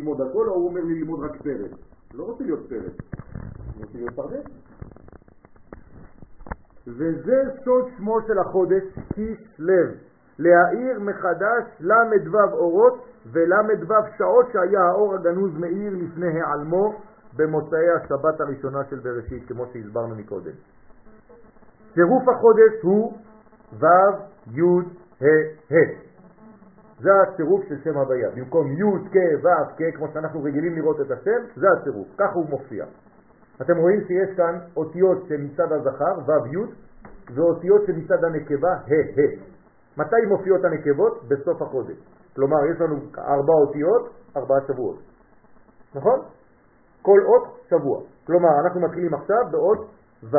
ללמוד הכל, או הוא אומר לי ללמוד רק פרק. לא רוצה להיות פרק, אני רוצה להיות פרדס. וזה סוד שמו של החודש, כיס לב, להאיר מחדש ל"ו אורות ול"ו שעות שהיה האור הגנוז מאיר לפני העלמו במוצאי השבת הראשונה של בראשית, כמו שהסברנו מקודם. צירוף החודש הוא ו' י' ה' ה'. זה הצירוף של שם הוויה. במקום י' כ' ו' כ', כמו שאנחנו רגילים לראות את השם, זה הצירוף, ככה הוא מופיע. אתם רואים שיש כאן אותיות שמצד הזכר, ו' י', ואותיות שמצד הנקבה, ה' ה'. מתי מופיעות הנקבות? בסוף החודש. כלומר, יש לנו ארבע אותיות, ארבעה שבועות. נכון? כל אות שבוע. כלומר, אנחנו מתחילים עכשיו באות ו',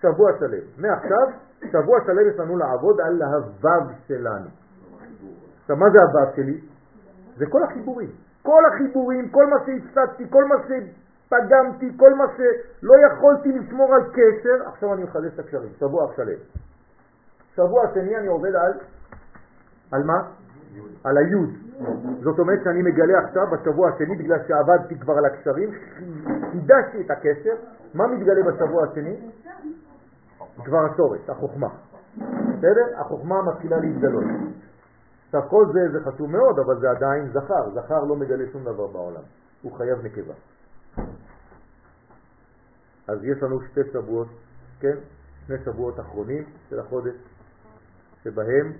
שבוע שלם. מעכשיו, שבוע שלם יש לנו לעבוד על הו' שלנו. עכשיו, מה זה הו' שלי? זה כל החיבורים. כל החיבורים, כל מה שהפסדתי, כל מה שפגמתי, כל מה שלא יכולתי לשמור על קשר, עכשיו אני מחדש את הקשרים, שבוע שלם. שבוע שני אני עובד על, על מה? על היוד. זאת אומרת שאני מגלה עכשיו בשבוע השני, בגלל שעבדתי כבר על הקשרים, חידשתי את הקשר, מה מתגלה בשבוע השני? כבר השורש, החוכמה. בסדר? החוכמה מתחילה להתגלות. עכשיו כל זה זה חשוב מאוד, אבל זה עדיין זכר. זכר לא מגלה שום דבר בעולם, הוא חייב נקבה. אז יש לנו שתי שבועות, כן? שני שבועות אחרונים של החודש, שבהם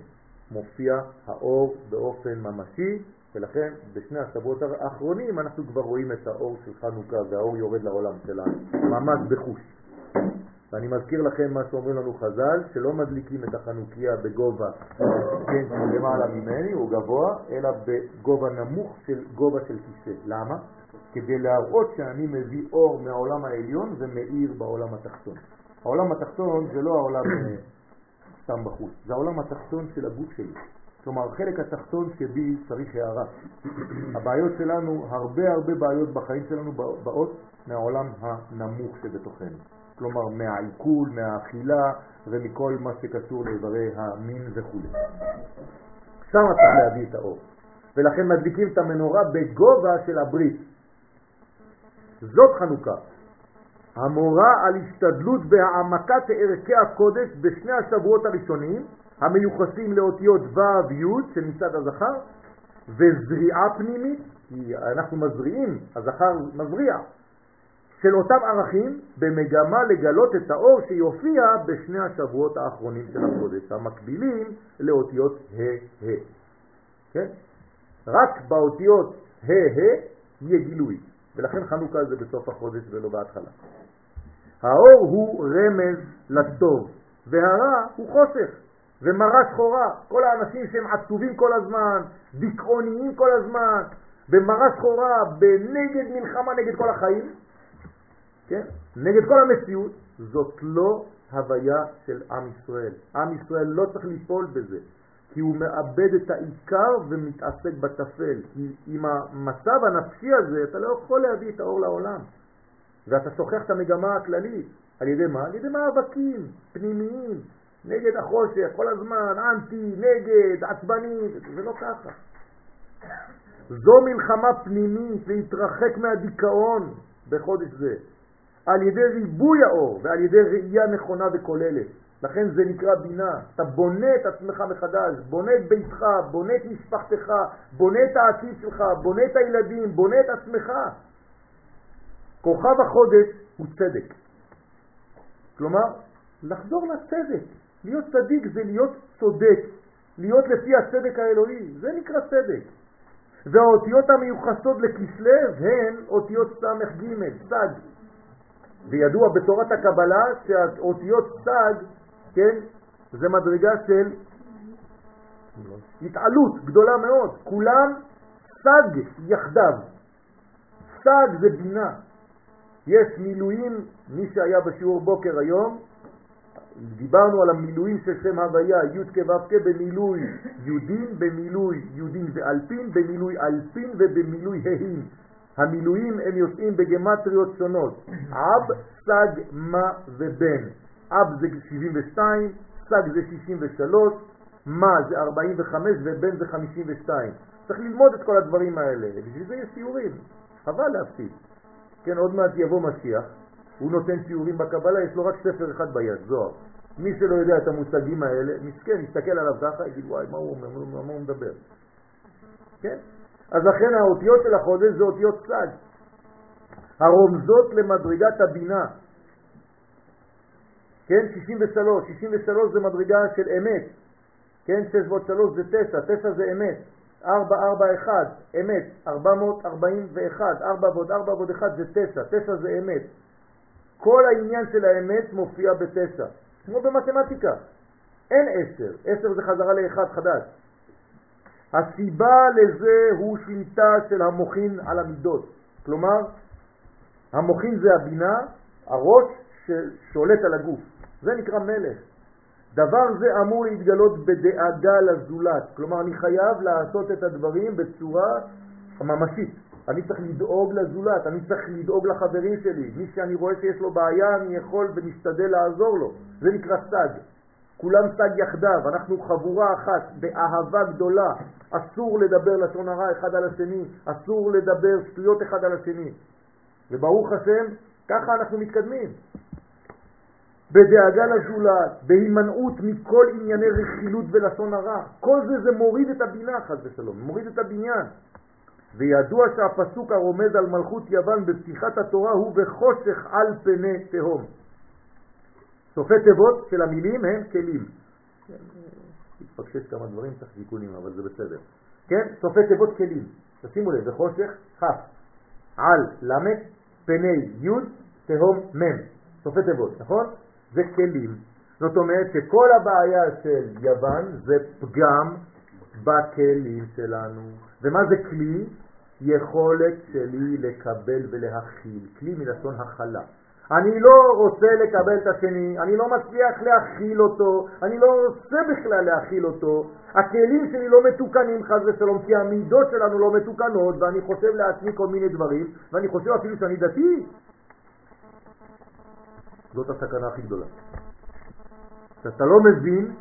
מופיע האור באופן ממשי, ולכן בשני השבועות האחרונים אנחנו כבר רואים את האור של חנוכה והאור יורד לעולם שלנו, ממש בחוש. ואני מזכיר לכם מה שאומרים לנו חז"ל, שלא מדליקים את החנוכיה בגובה, כן, למעלה ממני, הוא גבוה, אלא בגובה נמוך של גובה של כיסא. למה? כדי להראות שאני מביא אור מהעולם העליון ומאיר בעולם התחתון. העולם התחתון זה לא העולם אה, סתם בחוץ, זה העולם התחתון של הגוף שלי. כלומר, החלק התחתון שבי צריך הערה. הבעיות שלנו, הרבה הרבה בעיות בחיים שלנו באות מהעולם הנמוך שבתוכנו. כלומר מהעיכול, מהאכילה ומכל מה שקשור לאיברי המין וכו'. שם צריך להביא את האור. ולכן מדליקים את המנורה בגובה של הברית. זאת חנוכה. המורה על השתדלות בהעמקת ערכי הקודש בשני השבועות הראשונים, המיוחסים לאותיות ו' י' של מצד הזכר, וזריעה פנימית, כי אנחנו מזריעים, הזכר מזריע, של אותם ערכים במגמה לגלות את האור שיופיע בשני השבועות האחרונים של החודש, המקבילים לאותיות ה' ה'. כן? רק באותיות ה' ה' יהיה גילוי, ולכן חנוכה זה בסוף החודש ולא בהתחלה. האור הוא רמז לטוב, והרע הוא חושך ומראה שחורה. כל האנשים שהם עצובים כל הזמן, דיכאוניים כל הזמן, במראה שחורה, בנגד מלחמה נגד כל החיים, כן? נגד כל המציאות, זאת לא הוויה של עם ישראל. עם ישראל לא צריך ליפול בזה, כי הוא מאבד את העיקר ומתעסק בטפל. כי עם המצב הנפשי הזה אתה לא יכול להביא את האור לעולם. ואתה שוכח את המגמה הכללית. על ידי מה? על ידי מאבקים פנימיים, נגד החושך, כל הזמן, אנטי, נגד, עצבני, זה לא ככה. זו מלחמה פנימית להתרחק מהדיכאון בחודש זה. על ידי ריבוי האור ועל ידי ראייה נכונה וכוללת. לכן זה נקרא בינה. אתה בונה את עצמך מחדש, בונה את ביתך, בונה את משפחתך, בונה את העתיד שלך, בונה את הילדים, בונה את עצמך. כוכב החודש הוא צדק. כלומר, לחזור לצדק. להיות צדיק זה להיות צודק, להיות לפי הצדק האלוהי, זה נקרא צדק. והאותיות המיוחסות לכסלו הן אותיות ס"ג, סג. וידוע בתורת הקבלה שהאותיות סג, כן, זה מדרגה של התעלות גדולה מאוד, כולם סג יחדיו. סג זה בינה. יש מילואים, מי שהיה בשיעור בוקר היום, דיברנו על המילואים של שם הוויה, י' כ' ו' כ' במילוי יהודים, במילוי יהודים זה אלפין, במילוי אלפין ובמילוי ה'ים. המילואים הם יוצאים בגמטריות שונות, אב, סג, מה ובן. אב זה 72, סג זה 63, מה זה 45 ובן זה 52. צריך ללמוד את כל הדברים האלה, בשביל זה יש סיורים, חבל להפסיד. כן, עוד מעט יבוא משיח, הוא נותן סיורים בקבלה, יש לו רק ספר אחד ביד, זוהר. מי שלא יודע את המושגים האלה, מסכן, יסתכל עליו ככה, יגיד, וואי, מה הוא אומר, מה הוא מדבר? כן? אז לכן האותיות של החודש זה אותיות צג, הרומזות למדרגת הבינה. כן, 63, 63 זה מדרגה של אמת, כן, 6 ועוד 3 זה 9, 9 זה אמת, 4, 4, 1, אמת, 441, 4 ועוד 4 ועוד 1 זה 9, 9 זה אמת. כל העניין של האמת מופיע בתשע, כמו במתמטיקה. אין עשר, עשר זה חזרה לאחד חדש. הסיבה לזה הוא שליטה של המוחין על המידות. כלומר, המוחין זה הבינה, הראש ששולט על הגוף. זה נקרא מלך. דבר זה אמור להתגלות בדאגה לזולת. כלומר, אני חייב לעשות את הדברים בצורה ממשית. אני צריך לדאוג לזולת, אני צריך לדאוג לחברים שלי. מי שאני רואה שיש לו בעיה, אני יכול ומשתדל לעזור לו. זה נקרא סג. כולם סג יחדיו, אנחנו חבורה אחת, באהבה גדולה. אסור לדבר לשון הרע אחד על השני, אסור לדבר שטויות אחד על השני. וברוך השם, ככה אנחנו מתקדמים. בדאגה לזולת, בהימנעות מכל ענייני רכילות ולשון הרע. כל זה זה מוריד את הבינה, חס ושלום, מוריד את הבניין. וידוע שהפסוק הרומז על מלכות יוון בפתיחת התורה הוא בחושך על פני תהום. סופי תיבות של המילים הם כלים. התפקשש כמה דברים, צריך תיקונים, אבל זה בסדר. כן? סופי תיבות כלים. תשימו לב, בחושך כ' על למד פני י' תהום מ'. סופי תיבות, נכון? זה כלים. זאת אומרת שכל הבעיה של יוון זה פגם בכלים שלנו. ומה זה כלי? יכולת שלי לקבל ולהכיל. כלי מלשון הכלה. אני לא רוצה לקבל את השני, אני לא מצליח להכיל אותו, אני לא רוצה בכלל להכיל אותו. הכלים שלי לא מתוקנים חז ושלום, כי המידות שלנו לא מתוקנות, ואני חושב לעצמי כל מיני דברים, ואני חושב אפילו שאני דתי. זאת הסכנה הכי גדולה. שאתה לא מבין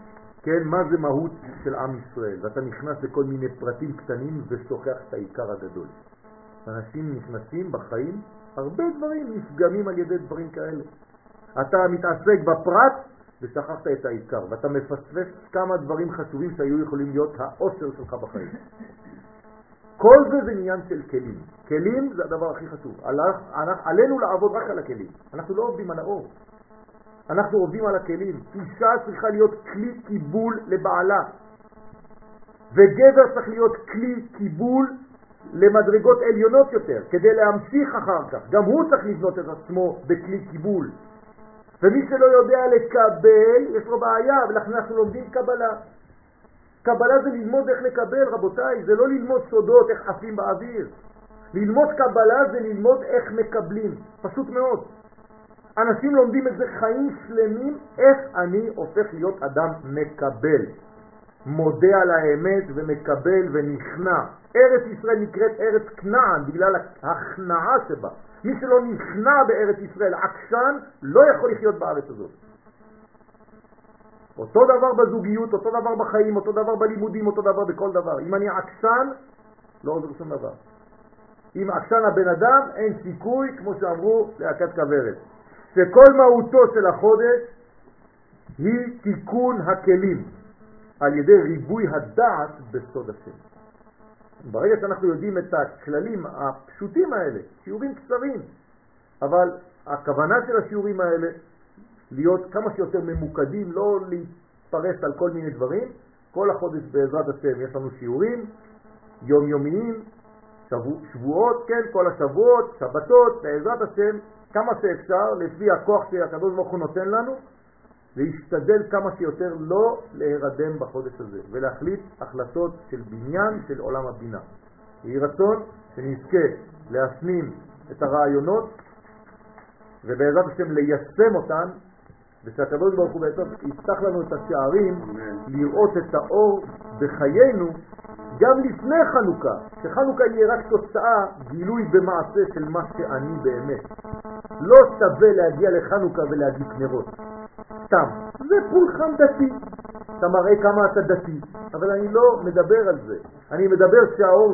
כן, מה זה מהות של עם ישראל, ואתה נכנס לכל מיני פרטים קטנים ושוכח את העיקר הגדול. אנשים נכנסים בחיים, הרבה דברים נפגמים על ידי דברים כאלה. אתה מתעסק בפרט ושכחת את העיקר, ואתה מפספס כמה דברים חשובים שהיו יכולים להיות האושר שלך בחיים. כל זה זה עניין של כלים. כלים זה הדבר הכי חשוב. עלינו לעבוד רק על הכלים. אנחנו לא עובדים על האור. אנחנו עובדים על הכלים. אישה צריכה להיות כלי קיבול לבעלה, וגבר צריך להיות כלי קיבול למדרגות עליונות יותר, כדי להמשיך אחר כך. גם הוא צריך לבנות את עצמו בכלי קיבול. ומי שלא יודע לקבל, יש לו בעיה, ולכן אנחנו לומדים קבלה. קבלה זה ללמוד איך לקבל, רבותיי, זה לא ללמוד סודות, איך עפים באוויר. ללמוד קבלה זה ללמוד איך מקבלים, פשוט מאוד. אנשים לומדים את זה חיים שלמים, איך אני הופך להיות אדם מקבל. מודה על האמת ומקבל ונכנע. ארץ ישראל נקראת ארץ כנען בגלל ההכנעה שבה. מי שלא נכנע בארץ ישראל, עקשן, לא יכול לחיות בארץ הזאת. אותו דבר בזוגיות, אותו דבר בחיים, אותו דבר בלימודים, אותו דבר בכל דבר. אם אני עקשן, לא עוזר שום דבר. אם עקשן הבן אדם, אין סיכוי, כמו שאמרו, להקת כוורת. שכל מהותו של החודש היא תיקון הכלים על ידי ריבוי הדעת בסוד השם. ברגע שאנחנו יודעים את הכללים הפשוטים האלה, שיעורים קצרים, אבל הכוונה של השיעורים האלה להיות כמה שיותר ממוקדים, לא להתפרס על כל מיני דברים. כל החודש בעזרת השם יש לנו שיעורים יומיומיים, שבוע, שבועות, כן, כל השבועות, שבתות, בעזרת השם כמה שאפשר, לפי הכוח שהקדוש ברוך הוא נותן לנו, להשתדל כמה שיותר לא להירדם בחודש הזה, ולהחליט החלטות של בניין של עולם הבינה. יהי רצון שנזכה להפנים את הרעיונות, ובעזרת השם ליישם אותן, ושהקדוש ברוך הוא בעצם יפתח לנו את השערים לראות את האור בחיינו גם לפני חנוכה, שחנוכה יהיה רק תוצאה, גילוי במעשה של מה שאני באמת. לא שווה להגיע לחנוכה ולהגיש נרות. סתם. זה פולחן דתי. אתה מראה כמה אתה דתי, אבל אני לא מדבר על זה. אני מדבר שהאור